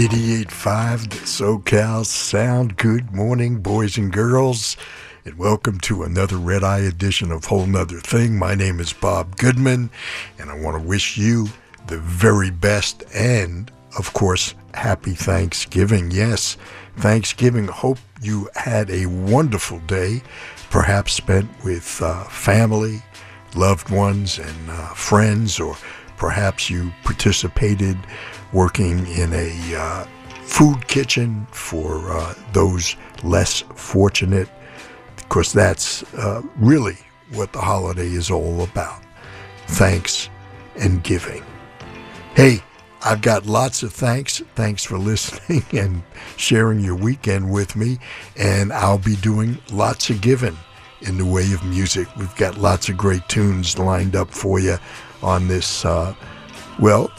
88.5 the SoCal Sound. Good morning, boys and girls, and welcome to another Red Eye edition of Whole Nother Thing. My name is Bob Goodman, and I want to wish you the very best and, of course, happy Thanksgiving. Yes, Thanksgiving. Hope you had a wonderful day, perhaps spent with uh, family, loved ones, and uh, friends, or perhaps you participated working in a uh, food kitchen for uh, those less fortunate, because that's uh, really what the holiday is all about thanks and giving. Hey, I've got lots of thanks. Thanks for listening and sharing your weekend with me. And I'll be doing lots of giving in the way of music. We've got lots of great tunes lined up for you on this, uh, well,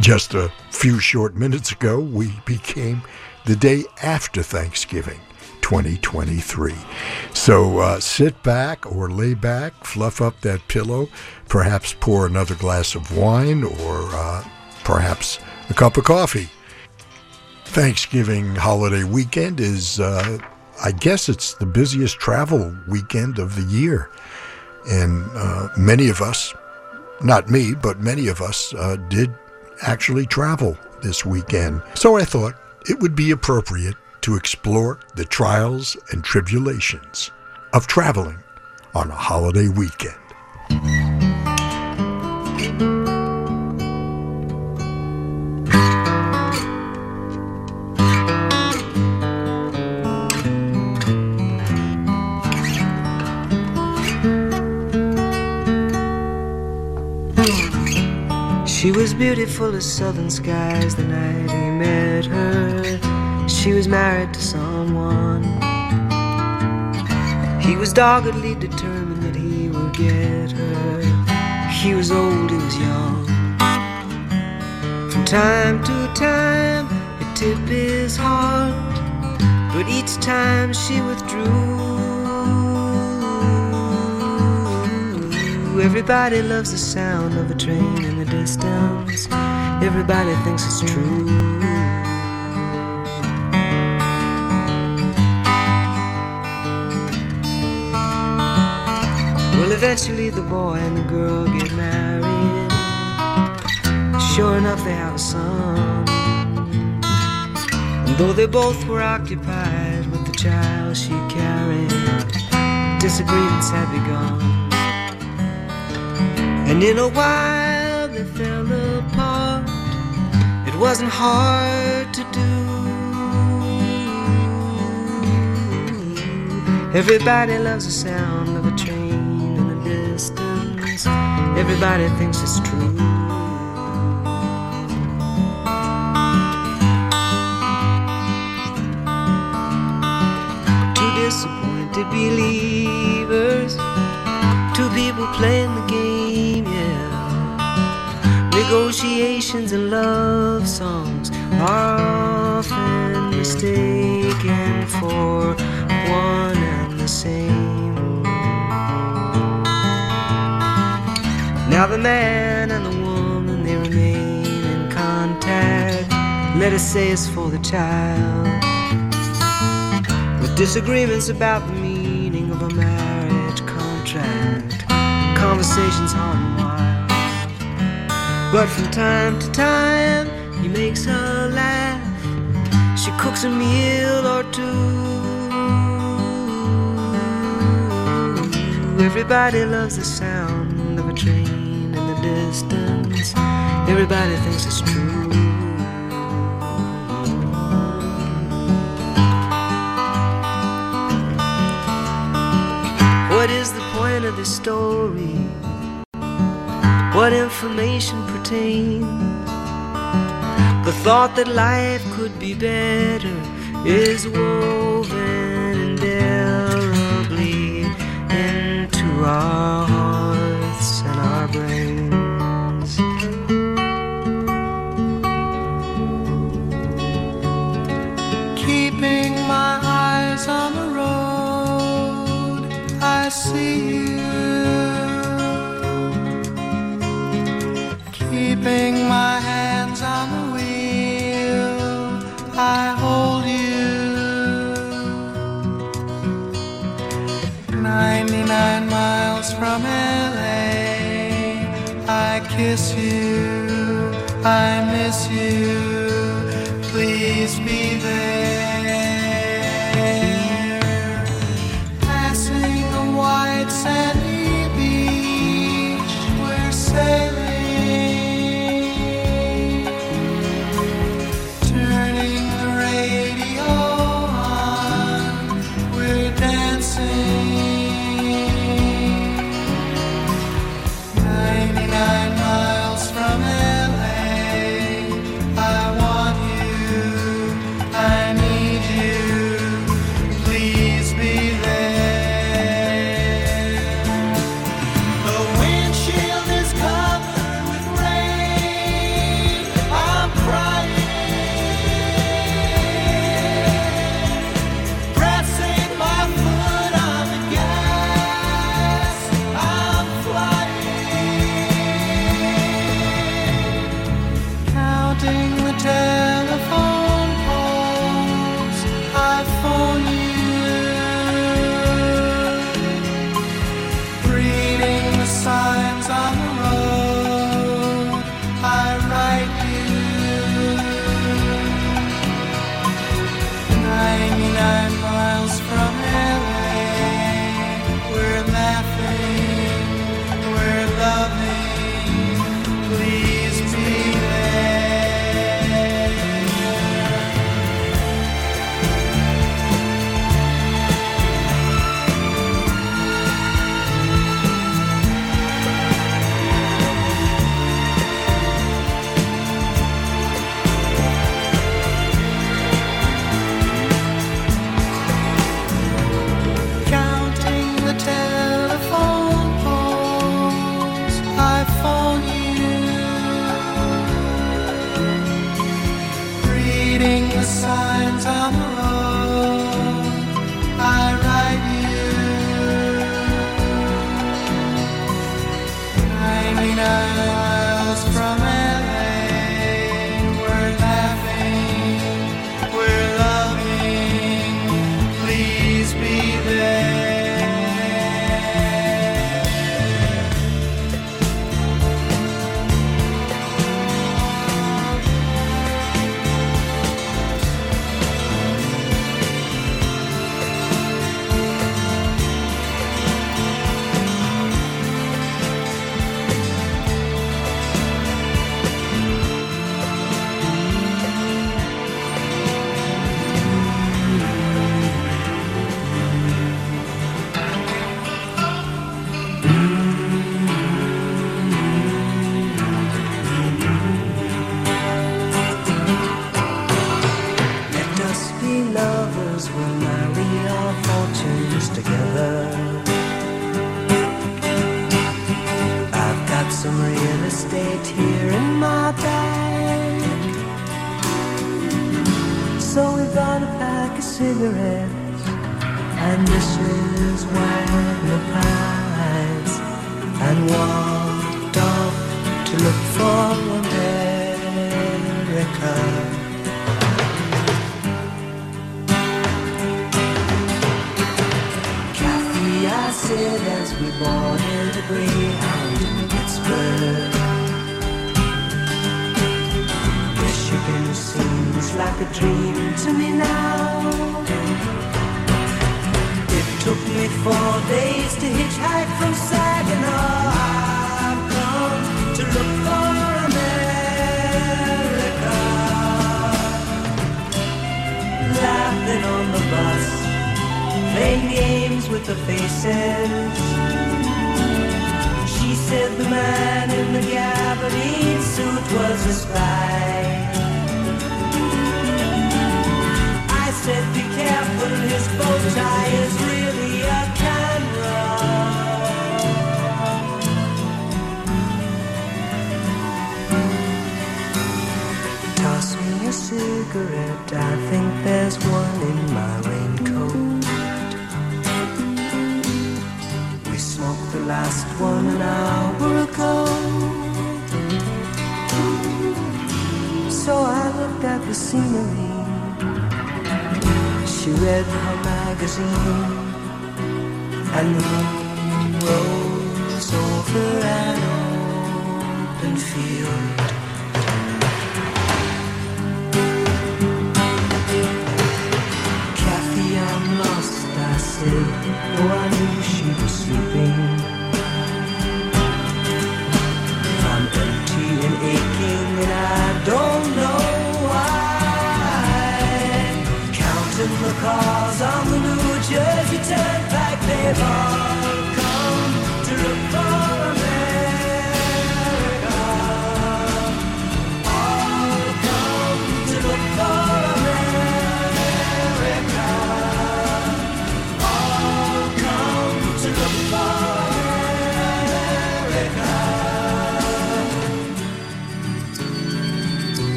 just a few short minutes ago, we became the day after Thanksgiving. 2023. So uh, sit back or lay back, fluff up that pillow, perhaps pour another glass of wine or uh, perhaps a cup of coffee. Thanksgiving holiday weekend is, uh, I guess, it's the busiest travel weekend of the year. And uh, many of us, not me, but many of us uh, did actually travel this weekend. So I thought it would be appropriate to explore the trials and tribulations of traveling on a holiday weekend. She was beautiful as southern skies the night he met her. She was married to someone. He was doggedly determined that he would get her. He was old, he was young. From time to time, he'd tip his heart, but each time she withdrew. Everybody loves the sound of a train Everybody thinks it's true. Well, eventually the boy and the girl get married. Sure enough, they have a son. And though they both were occupied with the child she carried, disagreements had begun. And in a while fell apart. It wasn't hard to do. Everybody loves the sound of a train in the distance. Everybody thinks it's true. Two disappointed believers, two people playing the game. Negotiations and love songs are often mistaken for one and the same. Now the man and the woman they remain in contact. Let us say it's for the child. With disagreements about the meaning of a marriage contract. Conversations wild. But from time to time, he makes her laugh. She cooks a meal or two. Everybody loves the sound of a train in the distance. Everybody thinks it's true. What is the point of this story? What information pertains? The thought that life could be better is woven indelibly into our you,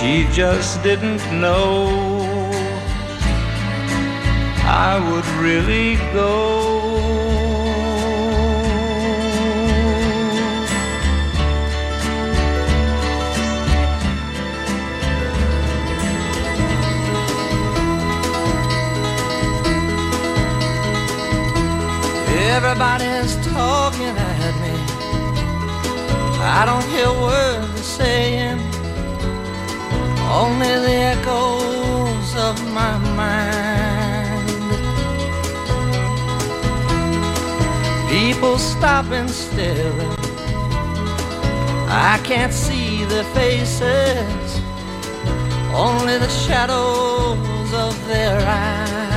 She just didn't know I would really go. Everybody's talking at me. I don't hear words they're saying, only the echoes of my mind. People stop and stare. I can't see their faces, only the shadows of their eyes.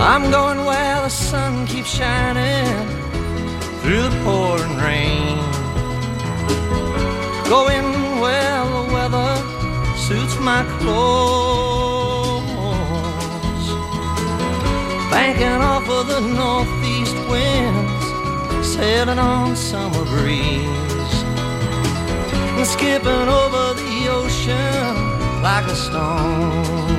I'm going where the sun keeps shining through the pouring rain. Going where the weather suits my clothes. Banking off of the northeast winds, sailing on summer breeze. And skipping over the ocean like a stone.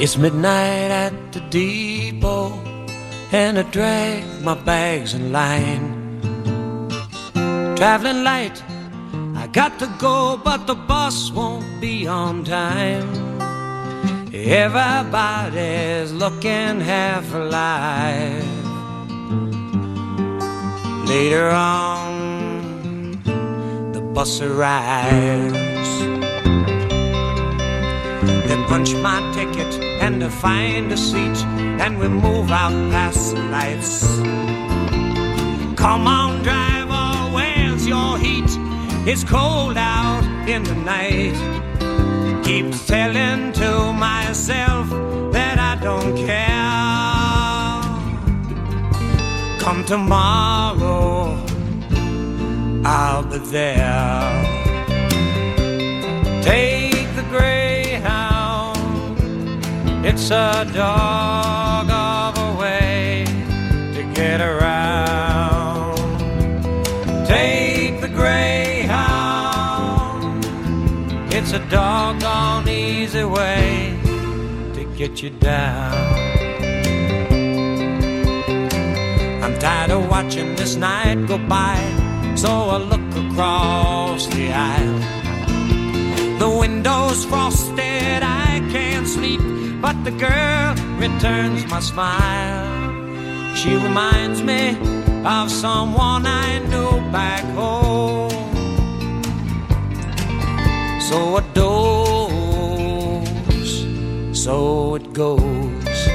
It's midnight at the depot, and I drag my bags in line. Traveling light, I got to go, but the bus won't be on time. Everybody's looking half alive. Later on, the bus arrives. They punch my ticket and I find a seat, and we move out past the lights. Come on, driver, where's your heat? It's cold out in the night. Keep telling to myself that I don't care. Come tomorrow, I'll be there. Take it's a dog of a way to get around. Take the Greyhound. It's a doggone easy way to get you down. I'm tired of watching this night go by, so I look across the aisle. The window's frosted, but the girl returns my smile. She reminds me of someone I knew back home. So it goes, so it goes.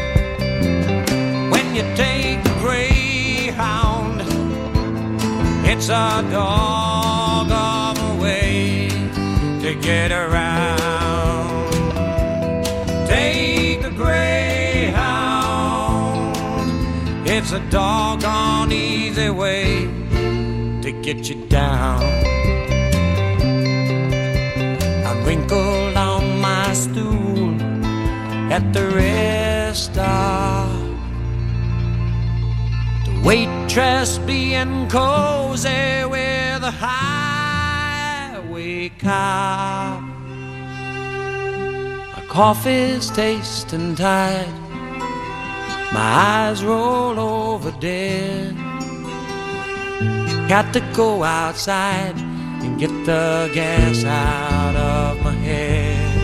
When you take a greyhound, it's a dog of a way to get around. It's a doggone easy way to get you down. I'm wrinkled on my stool at the rest. The waitress being cozy with a highway cop. My coffee's tasting tight my eyes roll over dead. Got to go outside and get the gas out of my head.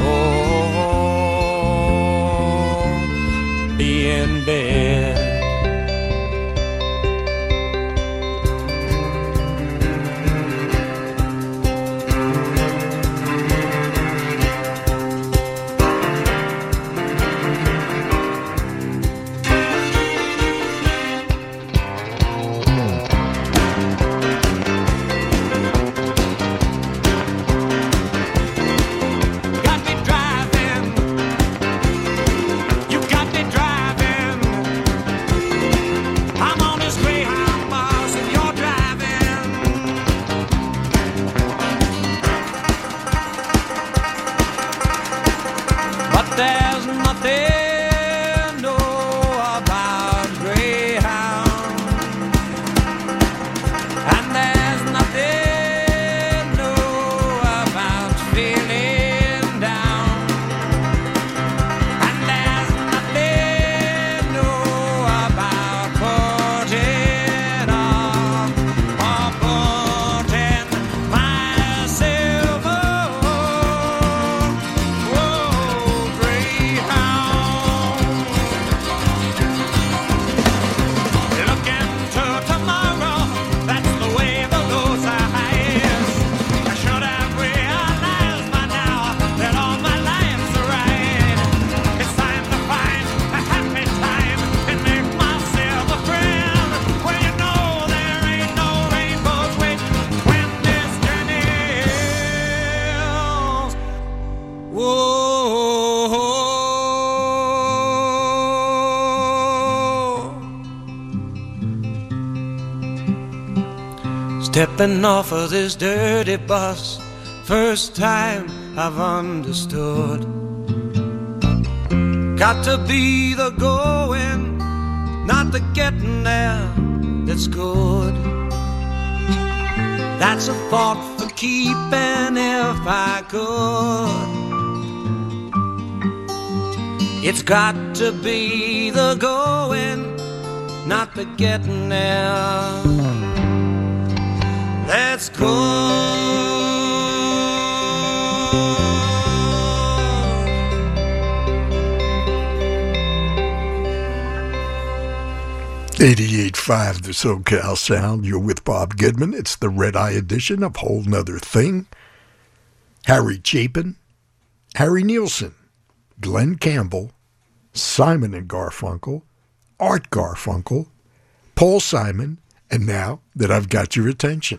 Oh, be in bed. Stepping off of this dirty bus, first time I've understood. Got to be the going, not the getting there that's good. That's a thought for keeping if I could. It's got to be the going, not the getting there. Let's go. 88.5 the SoCal Sound. You're with Bob Goodman. It's the Red Eye edition of Whole Nother Thing. Harry Chapin, Harry Nilsson, Glen Campbell, Simon and Garfunkel, Art Garfunkel, Paul Simon, and now that I've got your attention.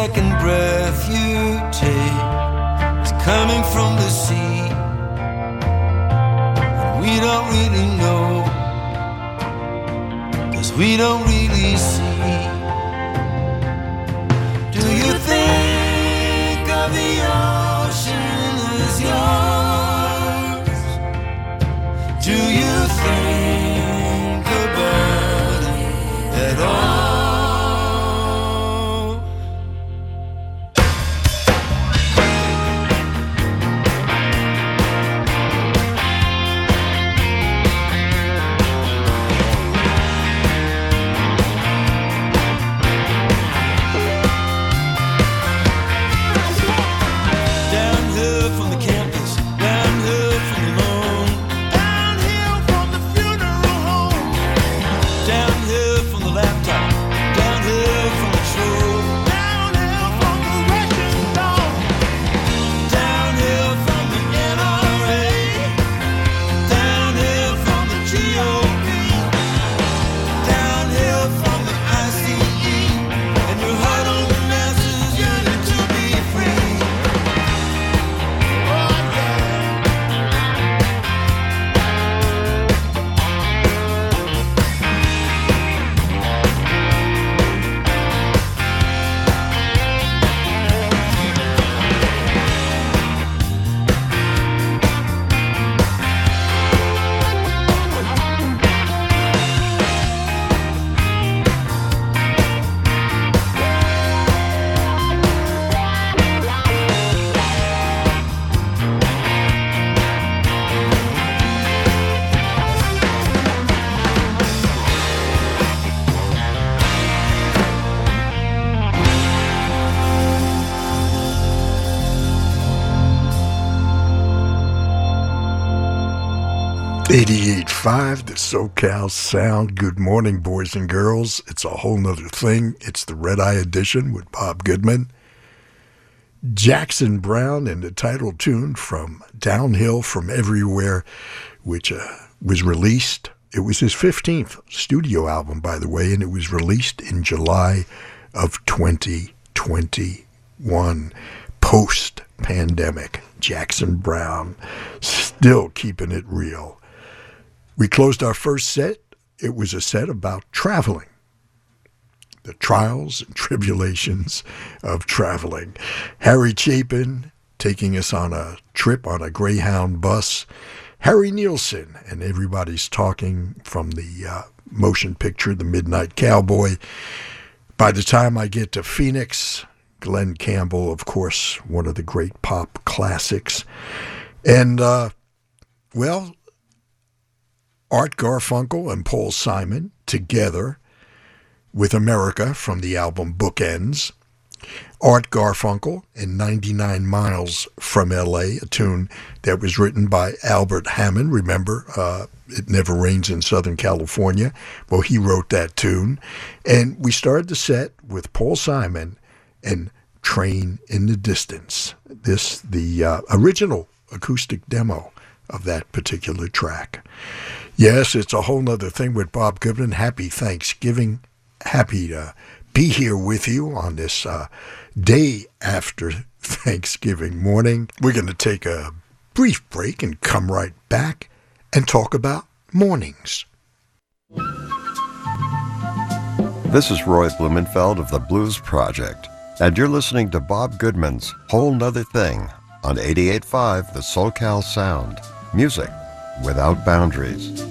second breath. 88.5, the SoCal Sound. Good morning, boys and girls. It's a whole nother thing. It's the Red Eye Edition with Bob Goodman. Jackson Browne and the title tune from Downhill from Everywhere, which uh, was released. It was his 15th studio album, by the way, and it was released in July of 2021, post pandemic. Jackson Browne, still keeping it real. We closed our first set. It was a set about traveling, the trials and tribulations of traveling. Harry Chapin taking us on a trip on a Greyhound bus. Harry Nilsson, and everybody's talking from the uh, motion picture, The Midnight Cowboy. By the time I get to Phoenix, Glen Campbell, of course, one of the great pop classics. And, uh, well, Art Garfunkel and Paul Simon together with America from the album Bookends. Art Garfunkel in 99 Miles from LA, a tune that was written by Albert Hammond. Remember, uh, It Never Rains in Southern California. Well, he wrote that tune. And we started the set with Paul Simon and Train in the Distance. This, the uh, original acoustic demo of that particular track. Yes, it's a whole nother thing with Bob Goodman. Happy Thanksgiving. Happy to be here with you on this uh, day after Thanksgiving morning. We're going to take a brief break and come right back and talk about mornings. This is Roy Blumenfeld of the Blues Project, and you're listening to Bob Goodman's Whole Nother Thing on 88.5 The SoCal Sound. Music without boundaries.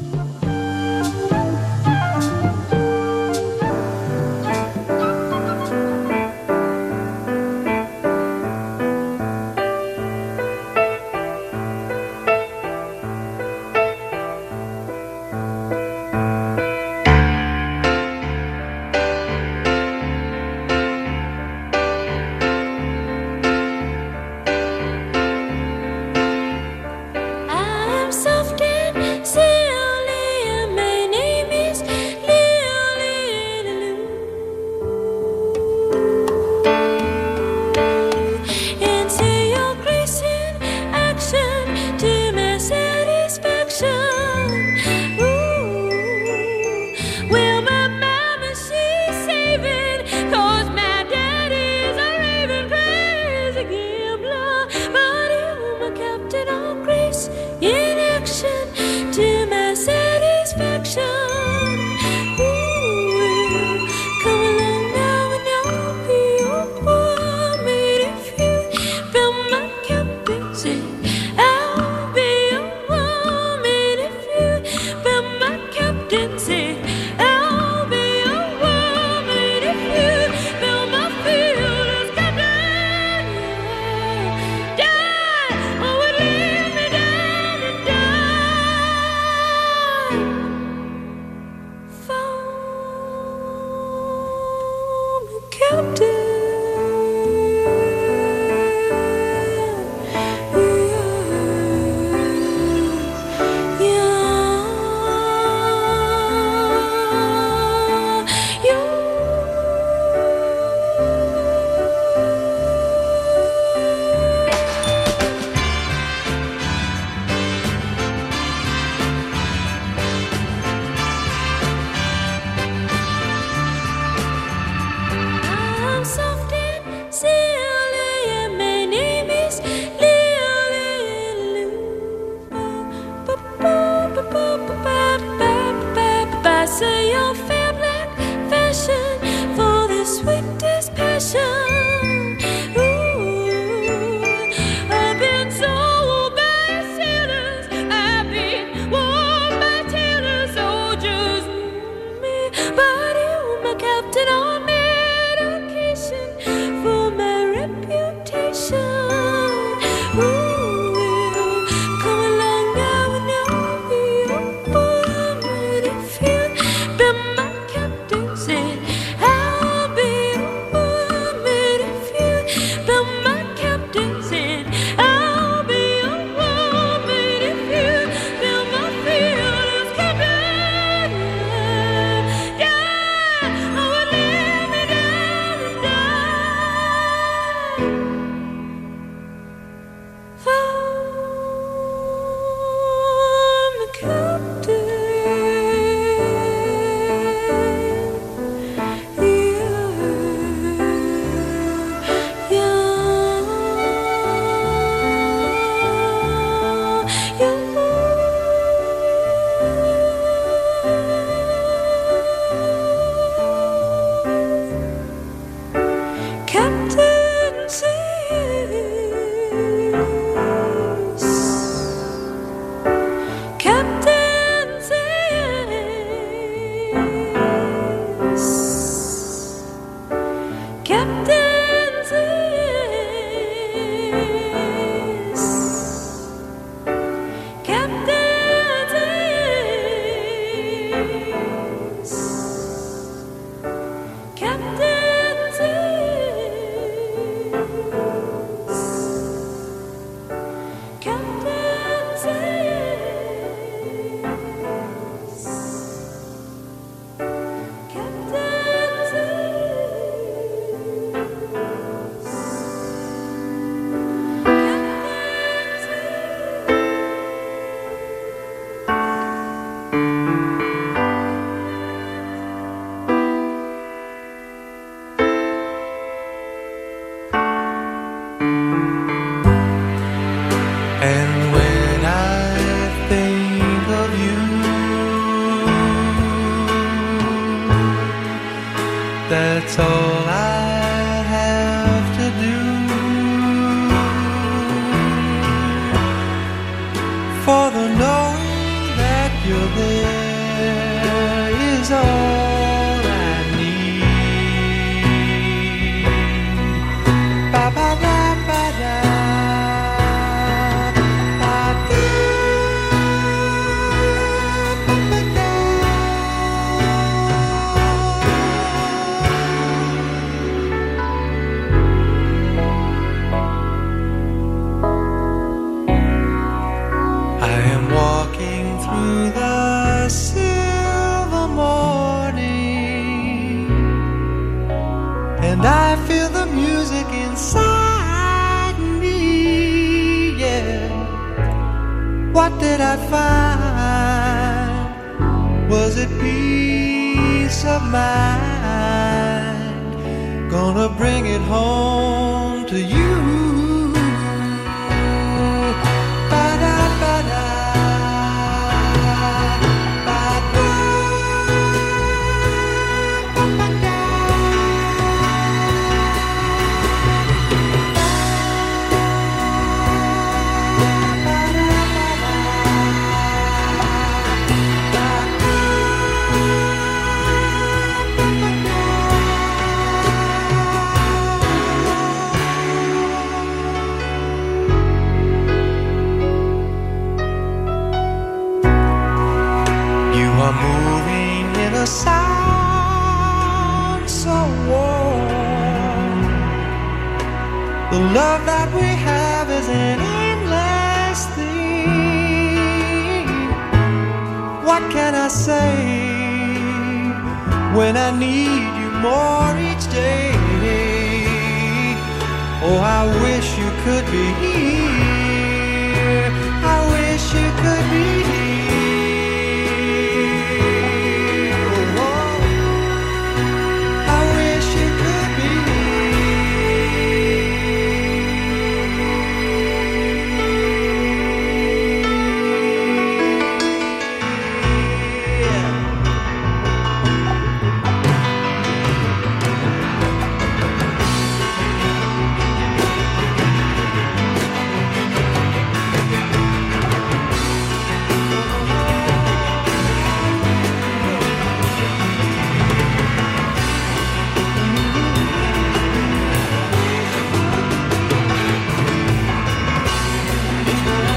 Morning, Sunday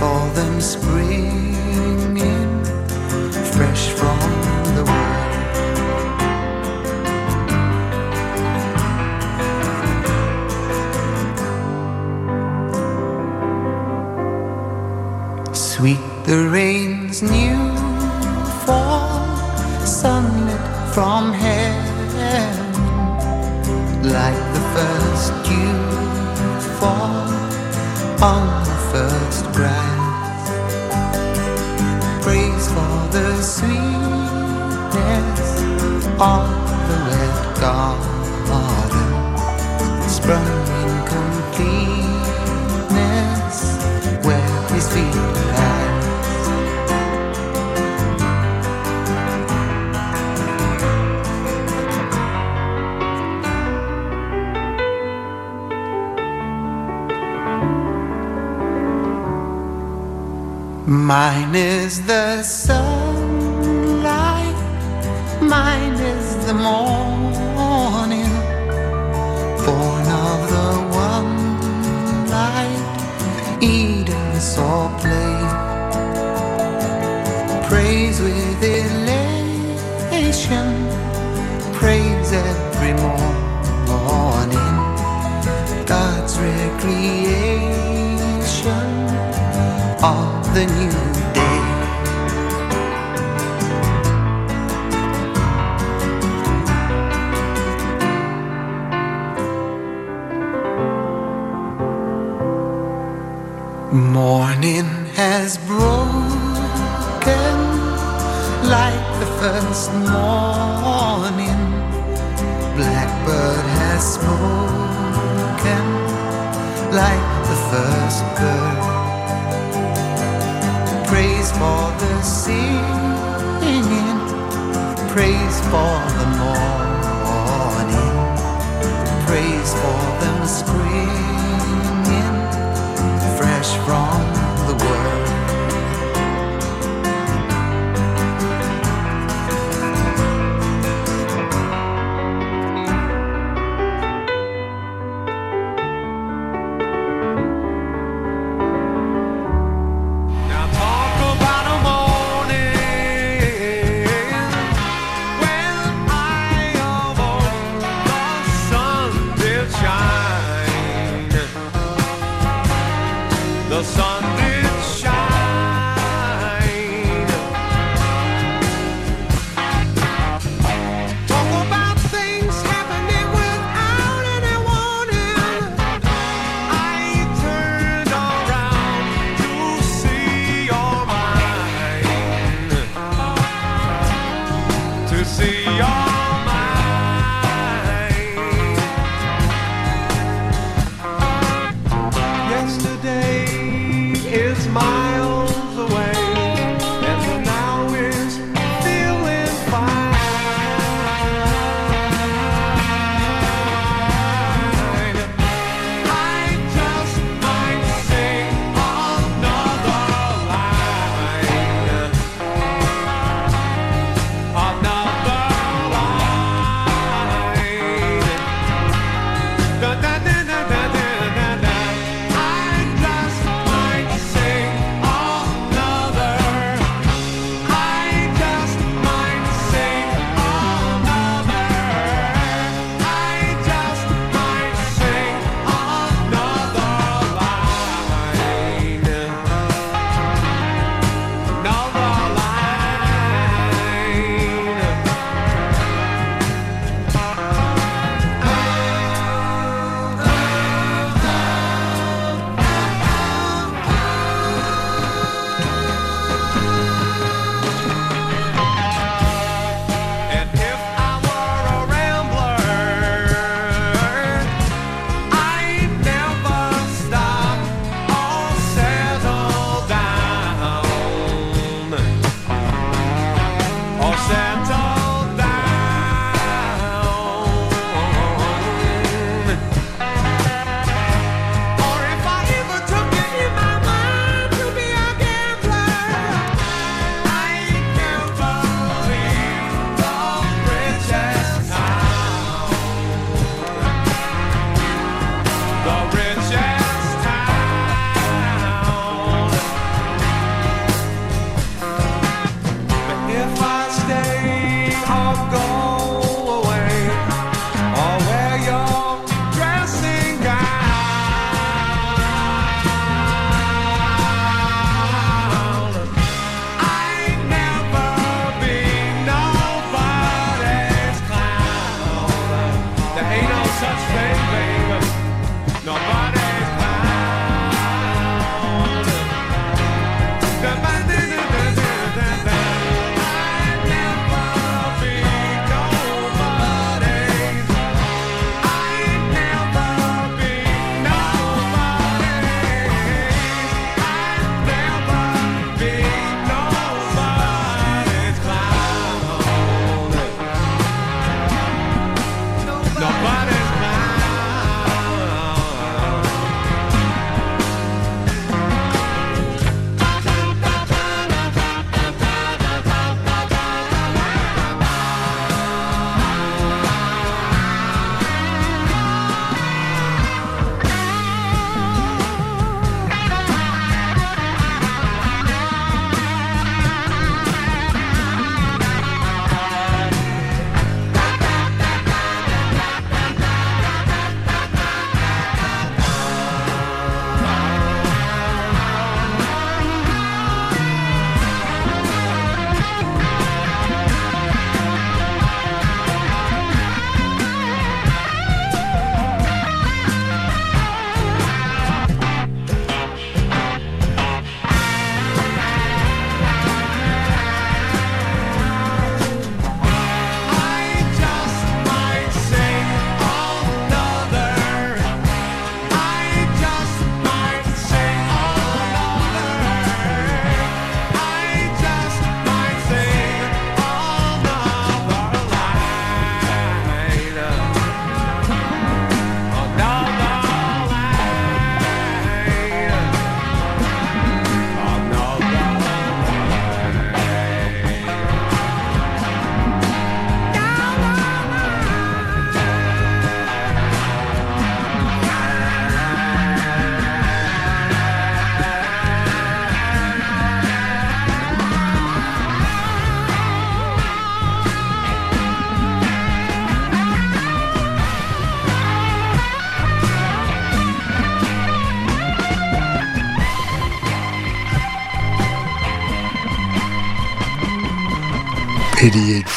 for them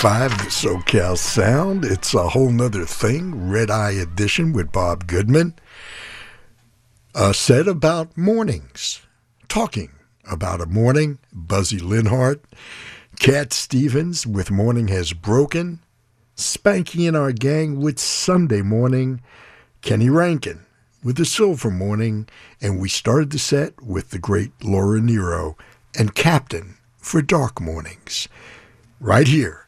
Five the SoCal Sound. It's a whole nother thing. Red Eye Edition with Bob Goodman. Uh, said about mornings, talking about a morning. Buzzy Linhart, Cat Stevens with Morning Has Broken. Spanky & Our Gang with Sunday Morning. Kenny Rankin with the Silver Morning. And we started the set with the great Laura Nyro and Captain for Dark Mornings right here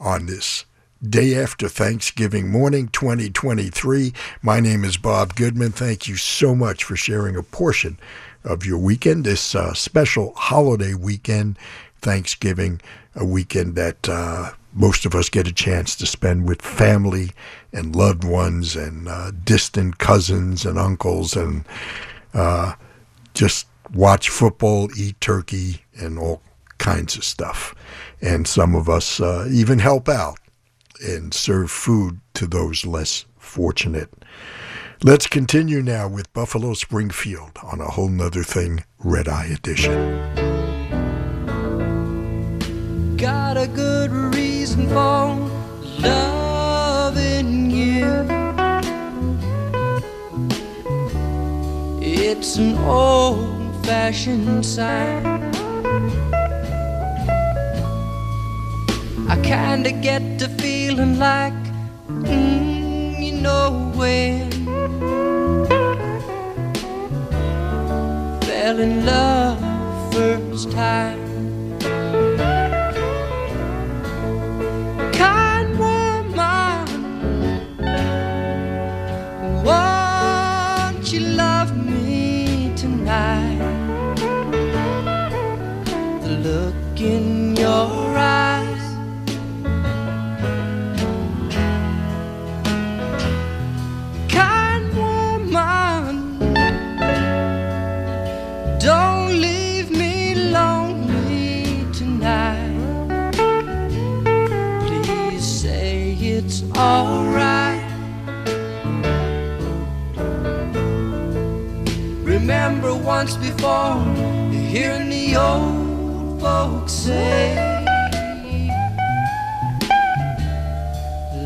on this day after Thanksgiving morning 2023. My name is Bob Goodman. Thank you so much for sharing a portion of your weekend, this uh, special holiday weekend Thanksgiving, a weekend that uh, most of us get a chance to spend with family and loved ones and uh, distant cousins and uncles and uh, just watch football, eat turkey, and all kinds of stuff. And some of us uh, even help out and serve food to those less fortunate. Let's continue now with Buffalo Springfield on a whole nother thing, Red Eye Edition got a good reason for loving you. It's an old fashioned sign. I kinda get to feeling like, mm, you know when. Fell in love first time. Once before, hearing the old folks say,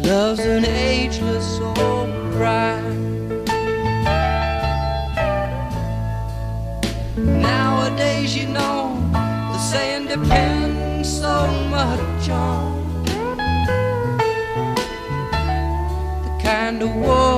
Love's an ageless old crime. Nowadays, you know, the saying depends so much on the kind of woman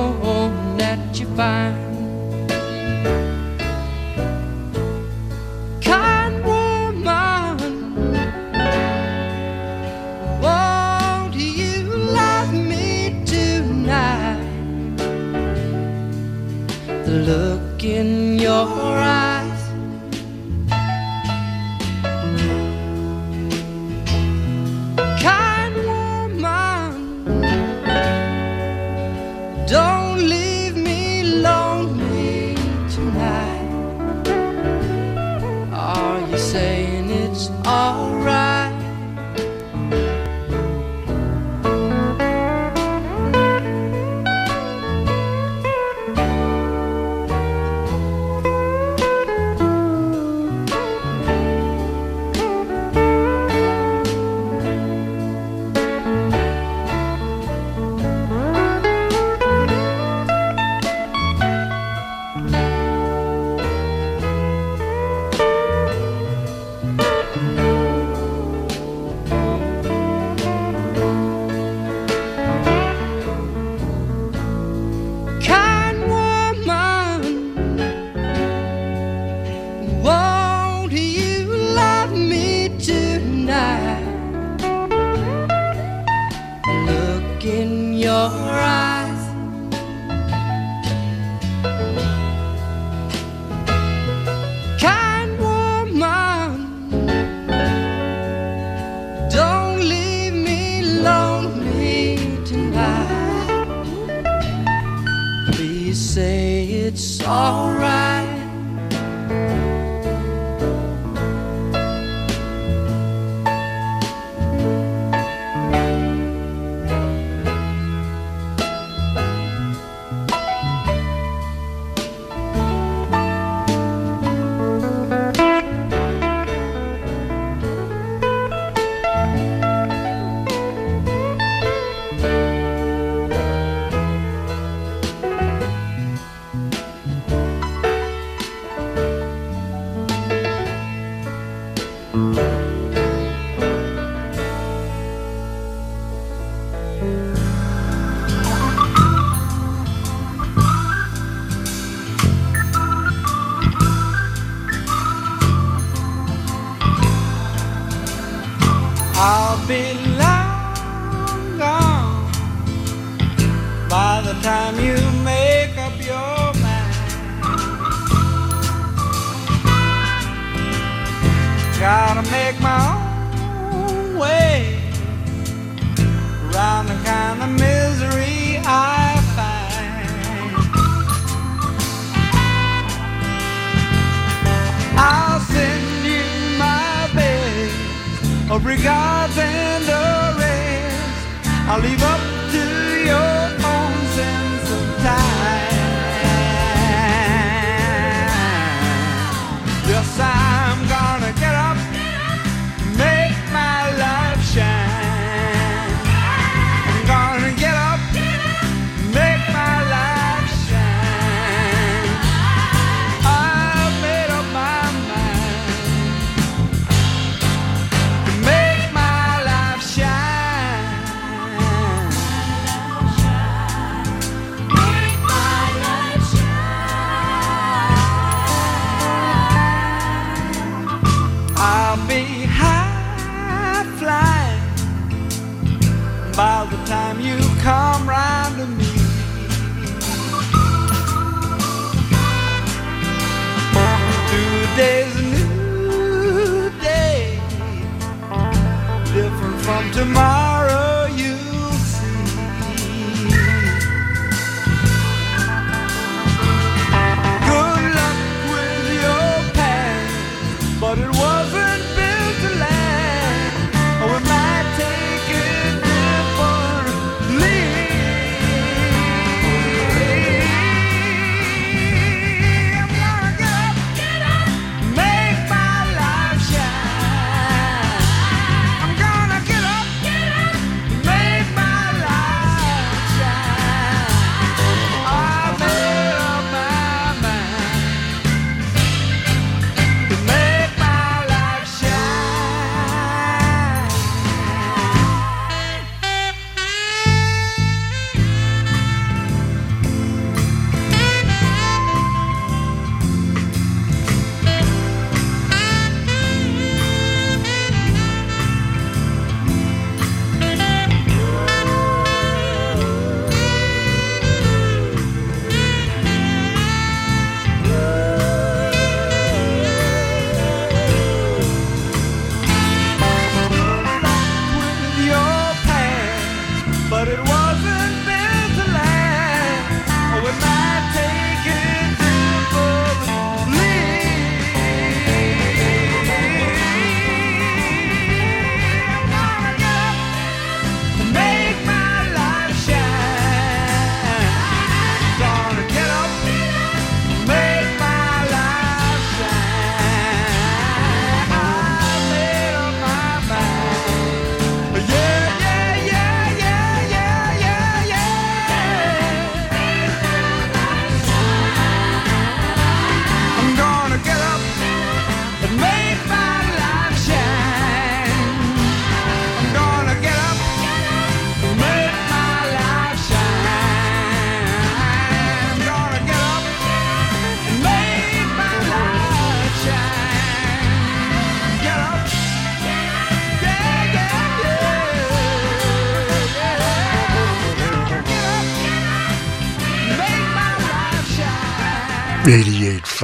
I'll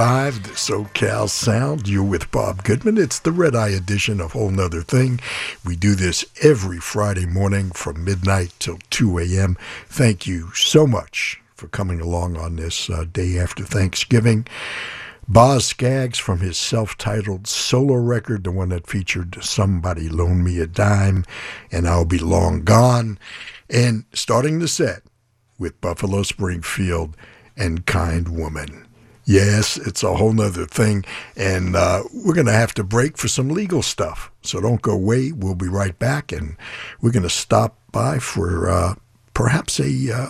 88.5, the SoCal Sound. You're with Bob Goodman. It's the Red Eye edition of Whole Nother Thing. We do this every Friday morning from midnight till 2 a.m. Thank you so much for coming along on this uh, day after Thanksgiving. Boz Scaggs from his self-titled solo record, the one that featured Somebody Loan Me a Dime and I'll Be Long Gone. And starting the set with Buffalo Springfield and Kind Woman. Yes, it's a whole nother thing. And uh, we're going to have to break for some legal stuff. So don't go away. We'll be right back. And we're going to stop by for uh, perhaps a uh,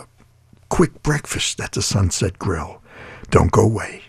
quick breakfast at the Sunset Grill. Don't go away.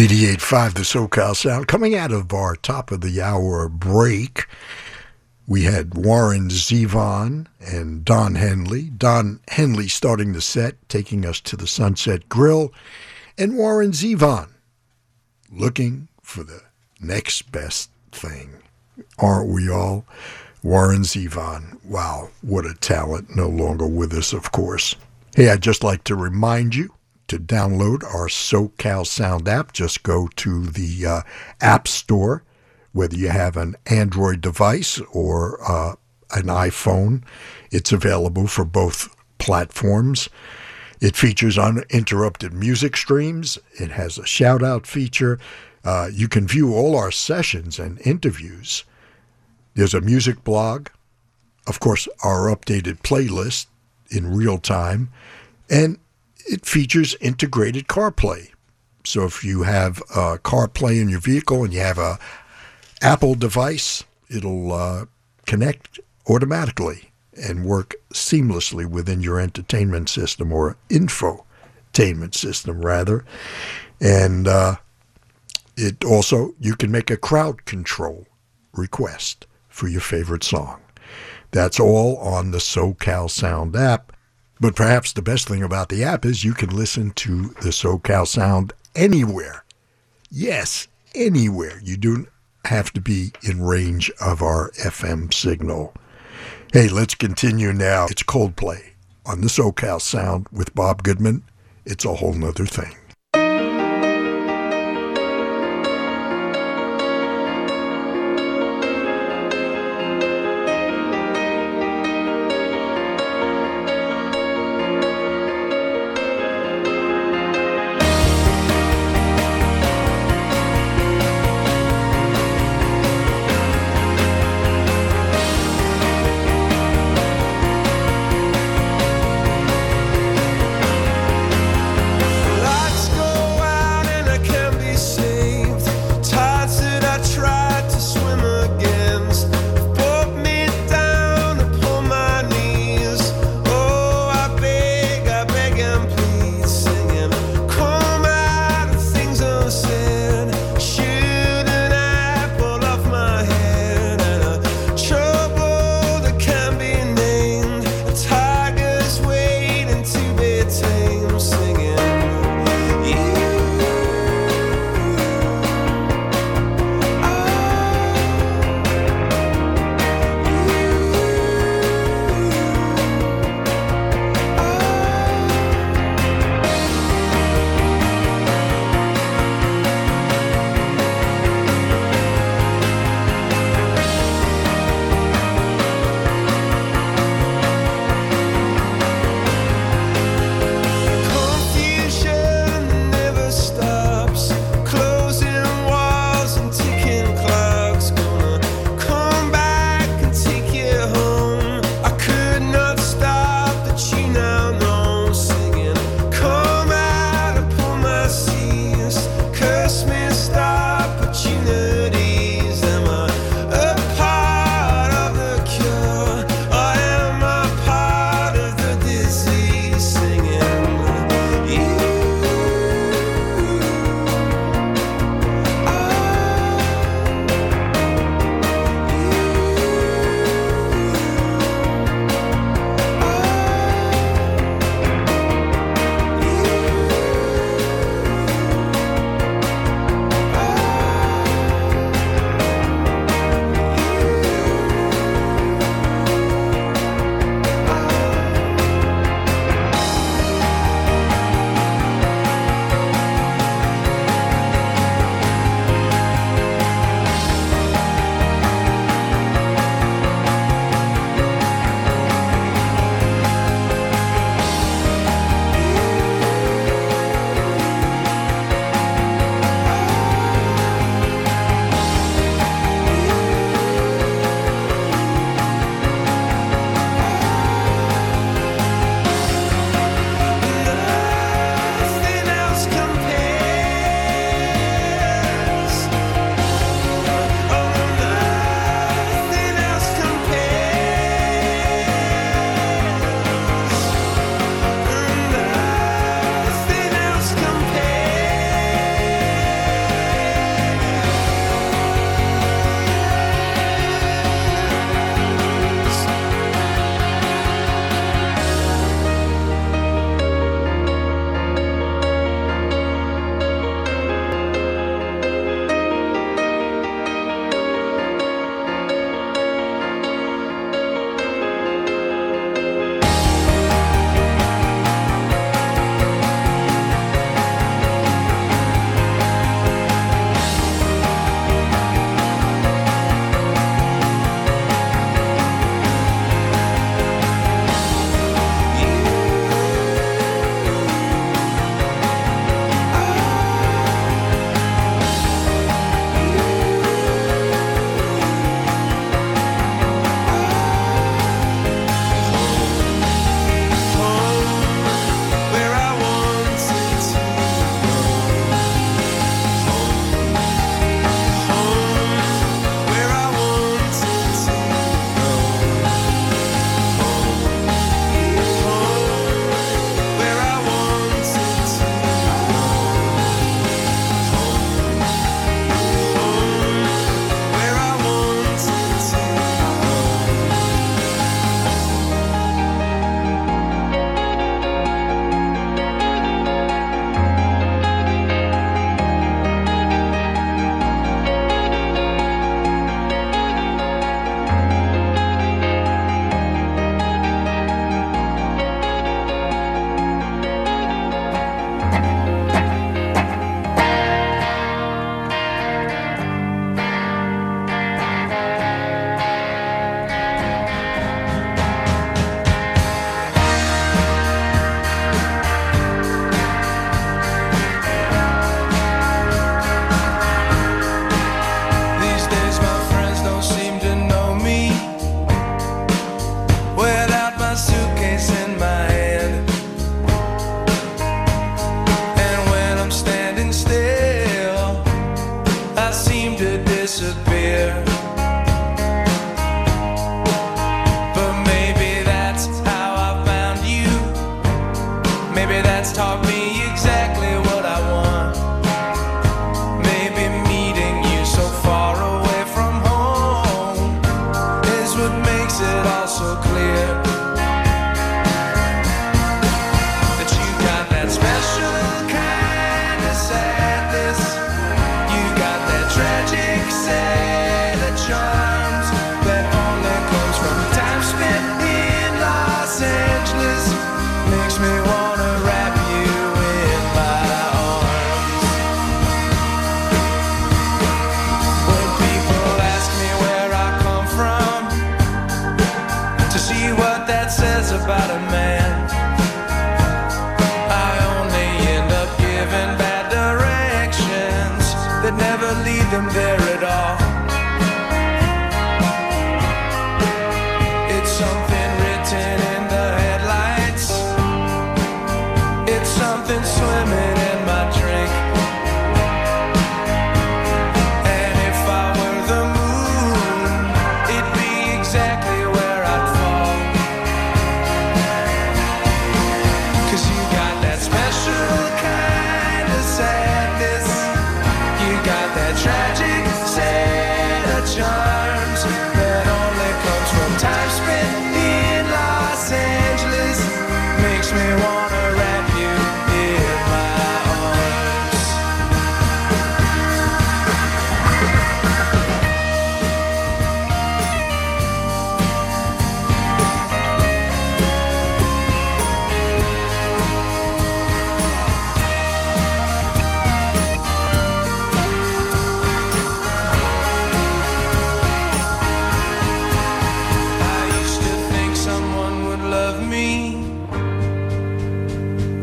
88.5 the SoCal Sound. Coming out of our top of the hour break, we had Warren Zevon and Don Henley. Don Henley starting the set, taking us to the Sunset Grill, and Warren Zevon looking for the next best thing. Aren't we all? Warren Zevon. Wow, what a talent. No longer with us, of course. Hey, I'd just like to remind you to download our SoCal Sound app. Just go to the uh, App Store, whether you have an Android device or uh, an iPhone. It's available for both platforms. It features uninterrupted music streams. It has a shout out feature. Uh, you can view all our sessions and interviews. There's a music blog, of course, our updated playlist in real time, and it features integrated CarPlay. So if you have CarPlay in your vehicle and you have a Apple device, it'll uh, connect automatically and work seamlessly within your entertainment system or infotainment system, rather. And uh, it also, you can make a crowd control request for your favorite song. That's all on the SoCal Sound app. But perhaps the best thing about the app is you can listen to the SoCal Sound anywhere. Yes, anywhere. You don't have to be in range of our FM signal. Hey, let's continue now. It's Coldplay on the SoCal Sound with Bob Goodman. It's a whole nother thing.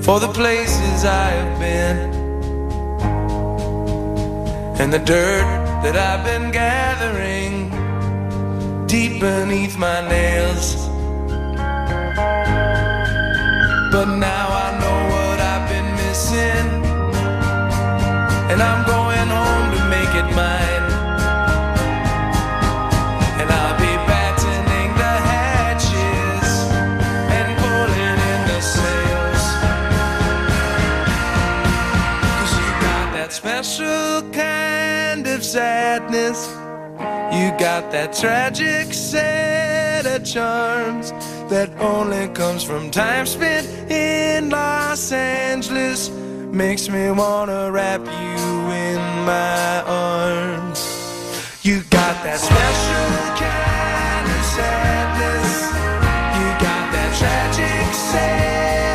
for the places I have been and the dirt that I've been gathering deep beneath my nails. But now I know what I've been missing, and I'm going. sadness. You got that tragic set of charms that only comes from time spent in Los Angeles. Makes me wanna wrap you in my arms. You got that special kind of sadness. You got that tragic sadness.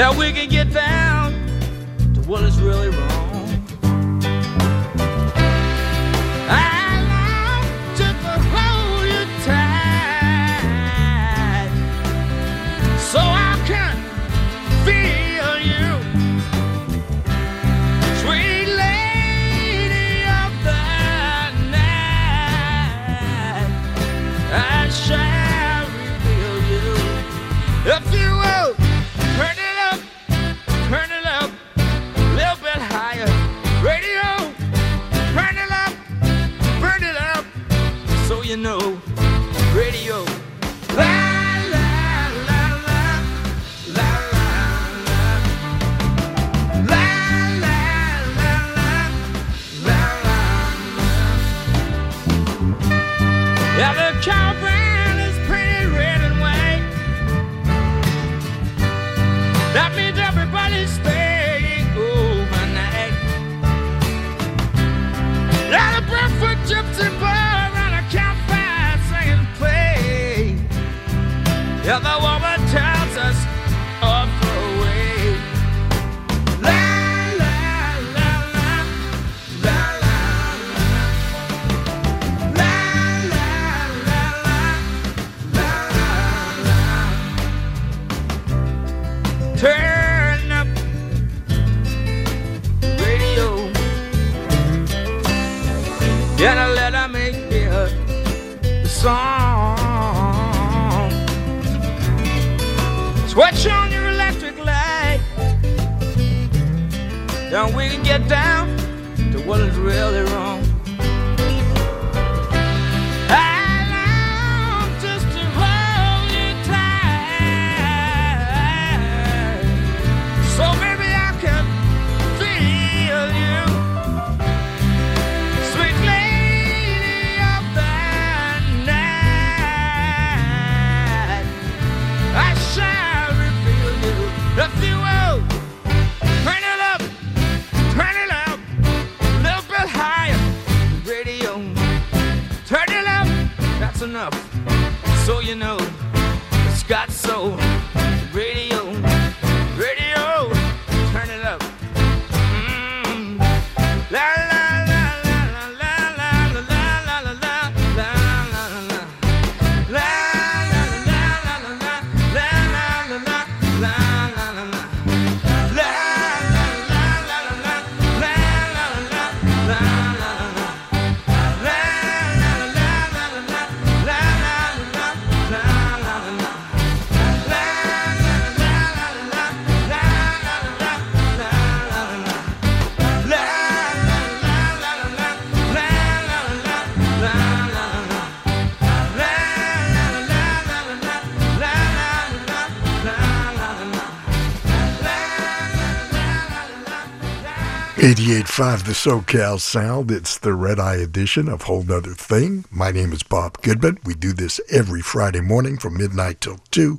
that we can get down to what is really wrong. Five The SoCal Sound. It's the red eye edition of Whole 'Nuther Thing. My name is Bob Goodman. We do this every Friday morning from midnight till 2.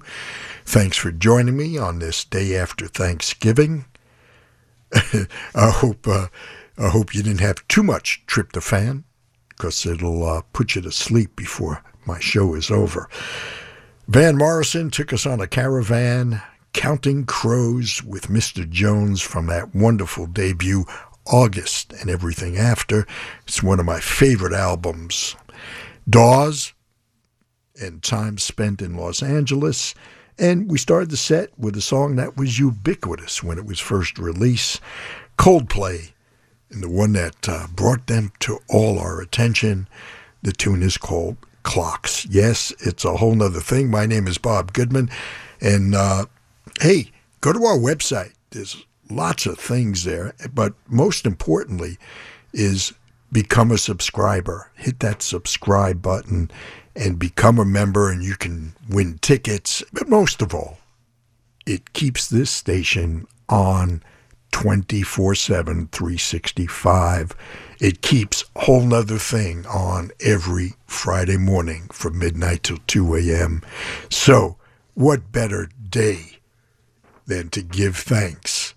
Thanks for joining me on this day after Thanksgiving. I hope uh, I hope you didn't have too much tryptophan because it'll uh, put you to sleep before my show is over. Van Morrison took us on a caravan counting crows with Mr. Jones from that wonderful debut, August and everything after. It's one of my favorite albums. Dawes and Time Spent in Los Angeles. And we started the set with a song that was ubiquitous when it was first released Coldplay, and the one that uh, brought them to all our attention. The tune is called Clocks. Yes, it's a whole nother thing. My name is Bob Goodman. And uh, hey, go to our website. There's lots of things there. But most importantly, is become a subscriber. Hit that subscribe button and become a member, and you can win tickets. But most of all, it keeps this station on 24 7, 365. It keeps Whole 'Nuther Thing on every Friday morning from midnight till 2 a.m. So, what better day than to give thanks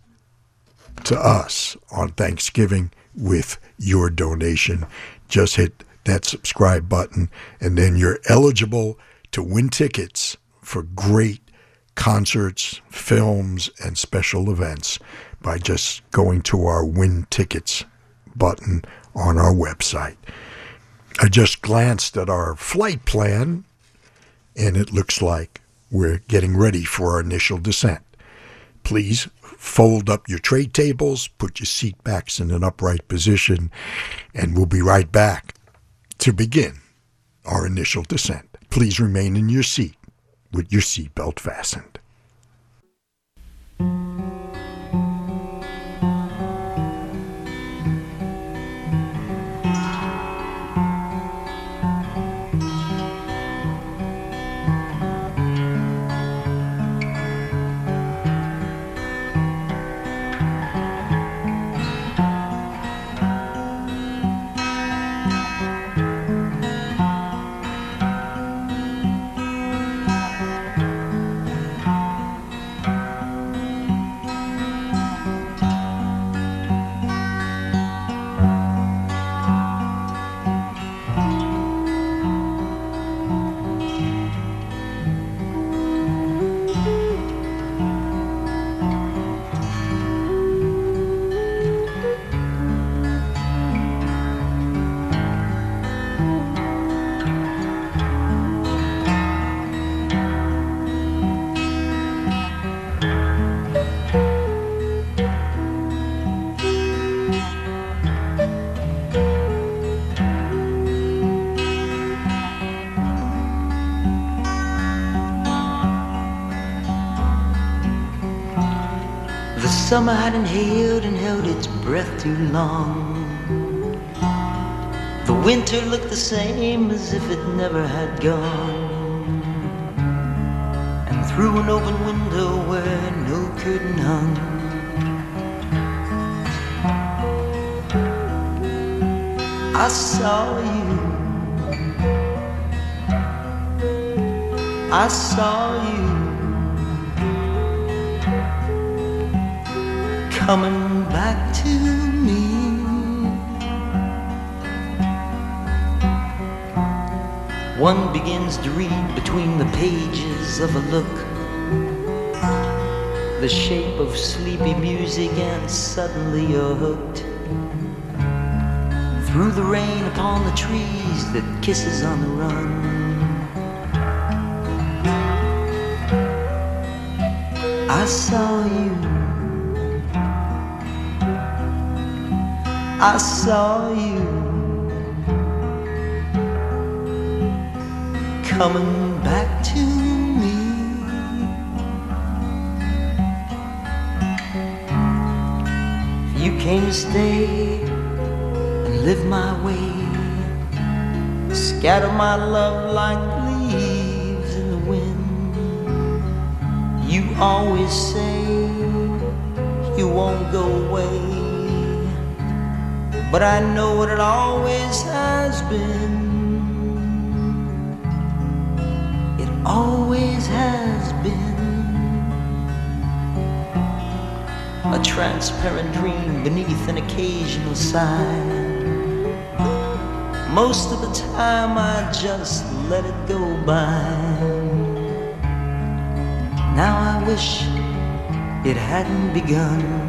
to us on Thanksgiving with your donation? Just hit that subscribe button, and then you're eligible to win tickets for great concerts, films, and special events by just going to our win tickets button on our website. I just glanced at our flight plan, and it looks like we're getting ready for our initial descent. Please fold up your tray tables, put your seat backs in an upright position, and we'll be right back to begin our initial descent. Please remain in your seat with your seatbelt fastened. Summer had inhaled and held its breath too long. The winter looked the same as if it never had gone. And through an open window where no curtain hung, I saw you. I saw you. Coming back to me. One begins to read between the pages of a look. The shape of sleepy music, and suddenly you're hooked. Through the rain upon the trees that kisses on the run. I saw you. I saw you coming back to me. You came to stay and live my way, scatter my love like leaves in the wind. You always say you won't go away. But I know what it always has been. It always has been a transparent dream beneath an occasional sigh. Most of the time I just let it go by. Now I wish it hadn't begun.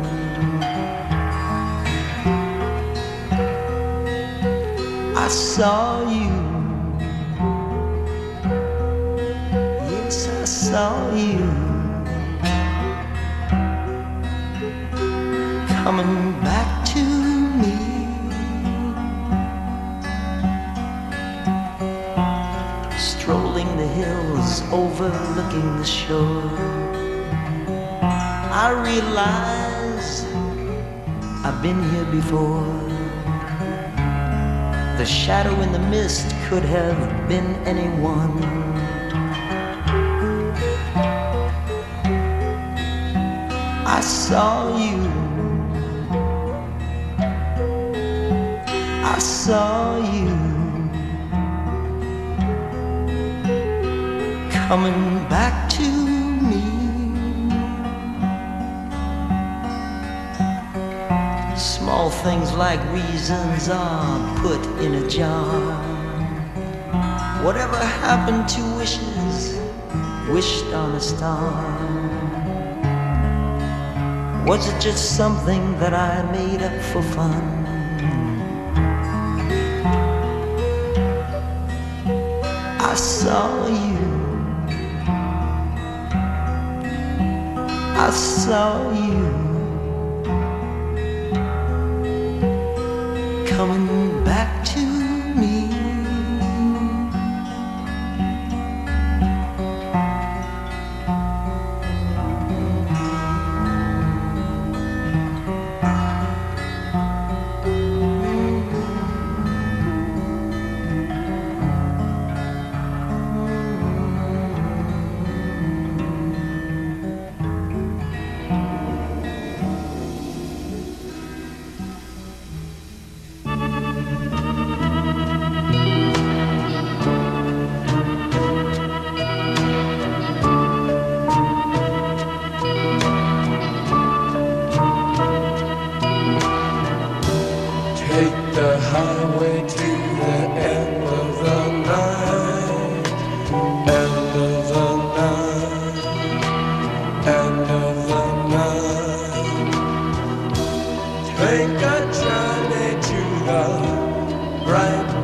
I saw you. Yes, I saw you. Coming back to me. Strolling the hills, overlooking the shore. I realize I've been here before. The shadow in the mist could have been anyone. I saw you. I saw you coming back Small things like reasons are put in a jar. Whatever happened to wishes wished on a star? Was it just something that I made up for fun? I saw you. I saw you. Coming Take a journey to the bright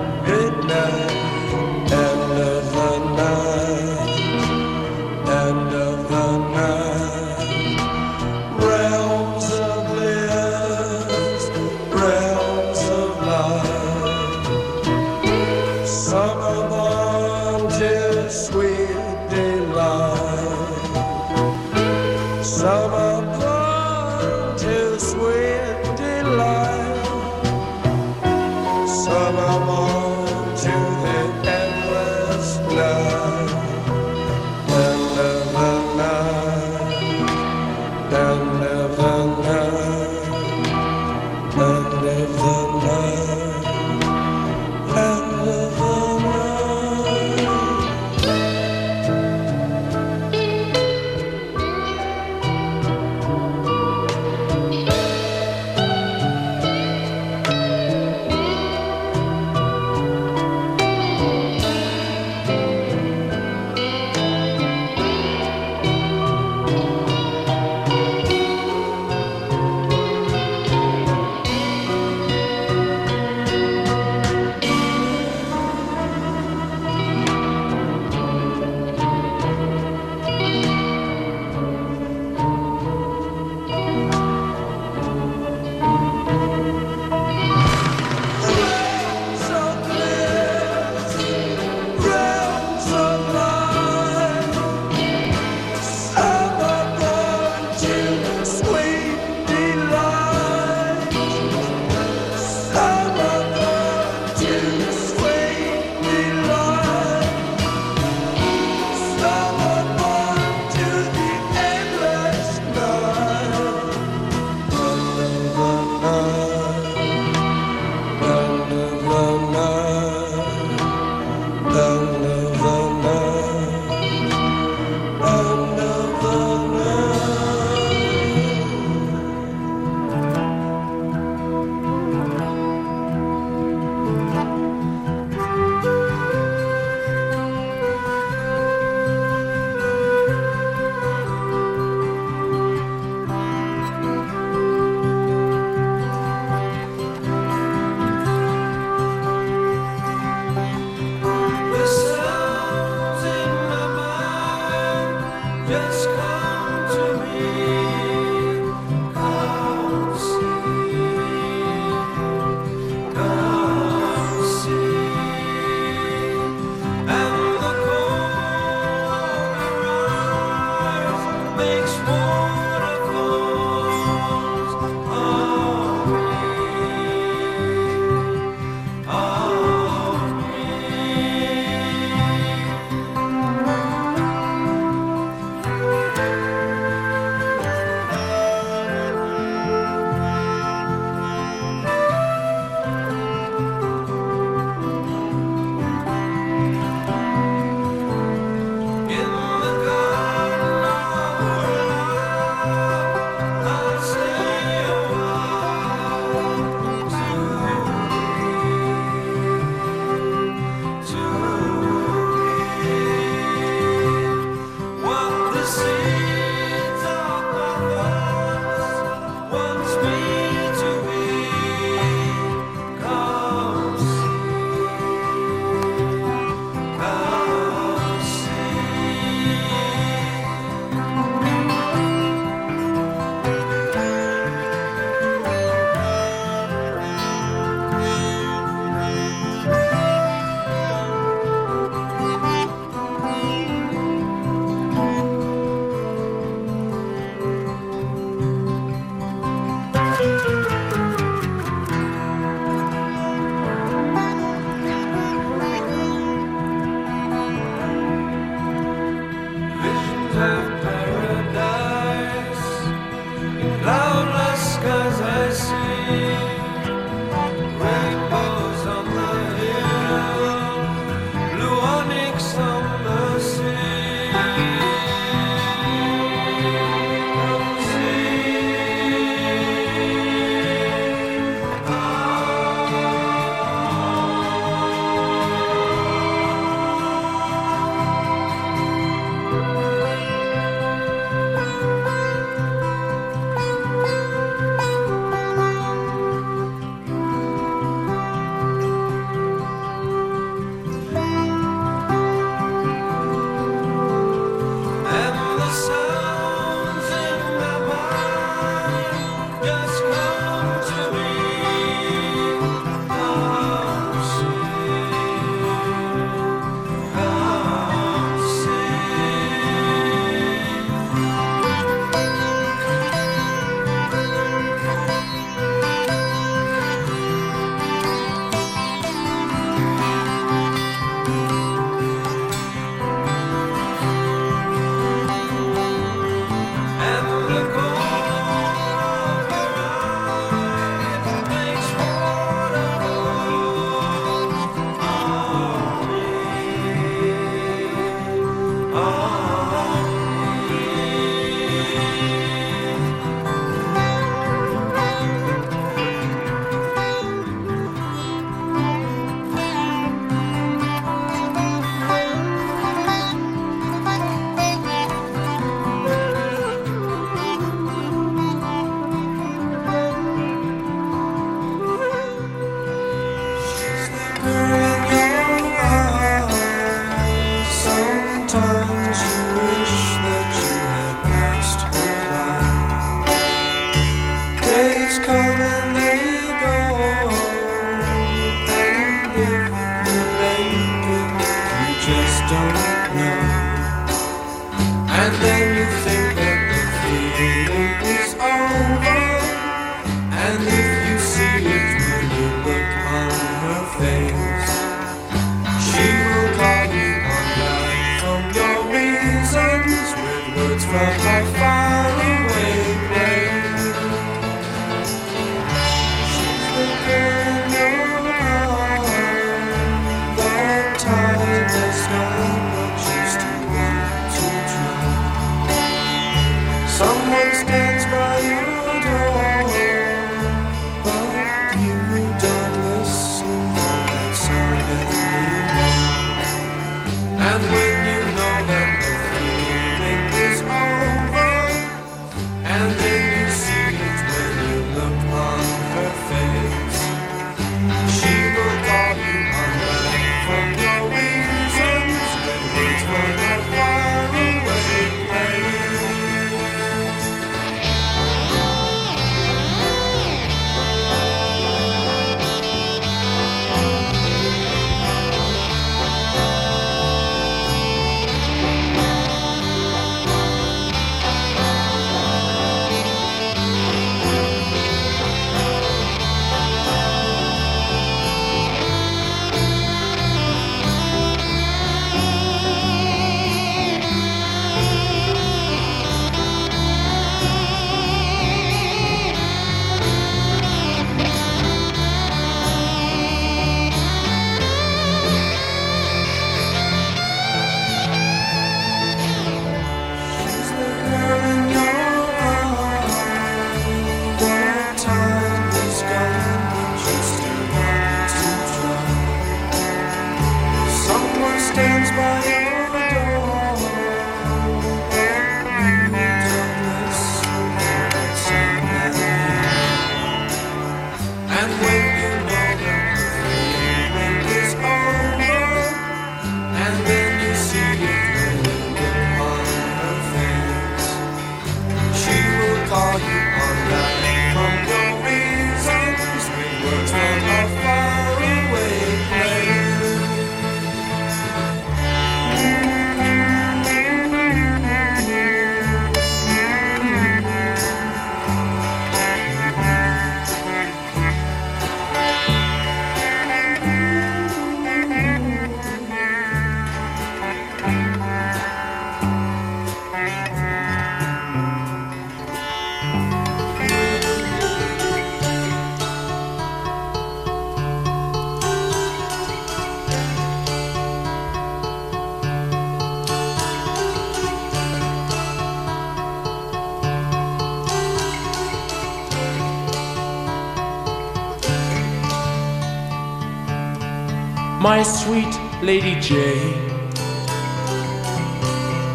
my sweet Lady Jane,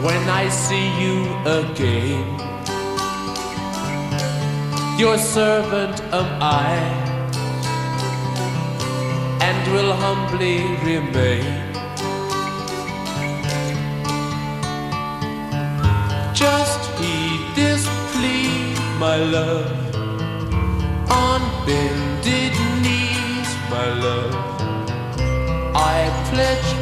when I see you again. Your servant am I, and will humbly remain. Just heed this plea, my love, on bed.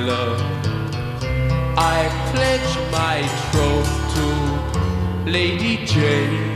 love. I pledge my troth to Lady Jane.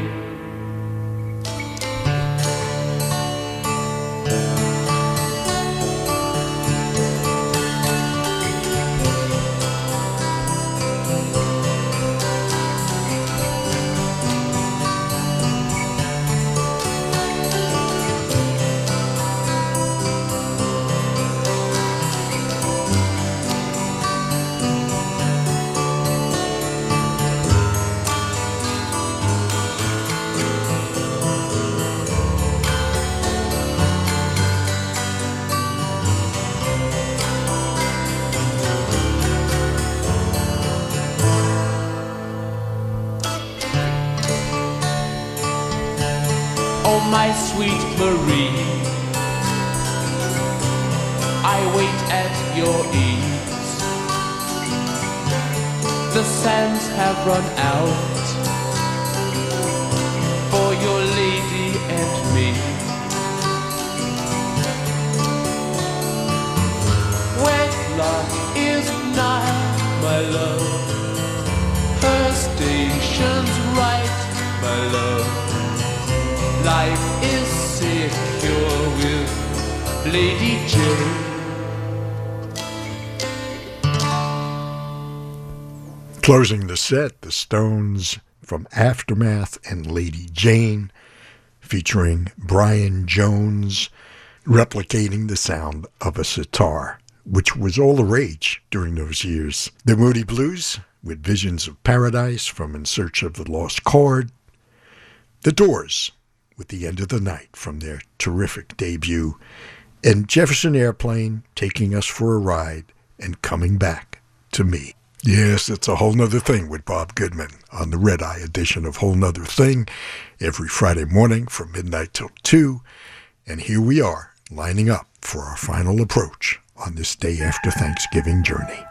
Closing the set, the Stones from Aftermath and Lady Jane, featuring Brian Jones replicating the sound of a sitar, which was all the rage during those years. The Moody Blues with Visions of Paradise from In Search of the Lost Chord. The Doors with The End of the Night from their terrific debut. And Jefferson Airplane taking us for a ride and coming back to me. Yes, it's a whole nother thing with Bob Goodman on the Red Eye edition of Whole 'Nuther Thing every Friday morning from midnight till 2. And here we are, lining up for our final approach on this day after Thanksgiving journey.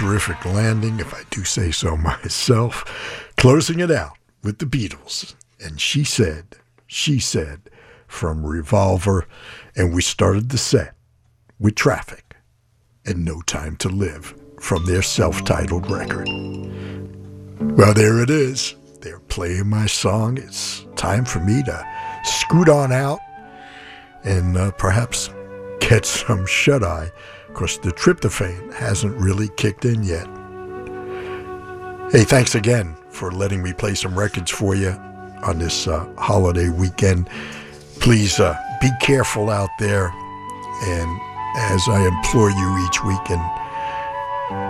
Terrific landing, if I do say so myself. Closing it out with the Beatles. And she said, she said, from Revolver. And we started the set with Traffic and No Time to Live from their self titled record. Well, there it is. They're playing my song. It's time for me to scoot on out and uh, perhaps get some shut eye because the tryptophan hasn't really kicked in yet. Hey, thanks again for letting me play some records for you on this uh, holiday weekend. Please uh, be careful out there. And as I implore you each weekend,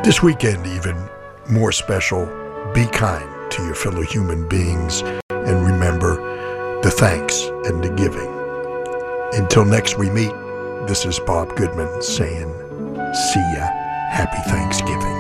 this weekend even more special, be kind to your fellow human beings and remember the thanks and the giving. Until next we meet, this is Bob Goodman saying, see ya. Happy Thanksgiving.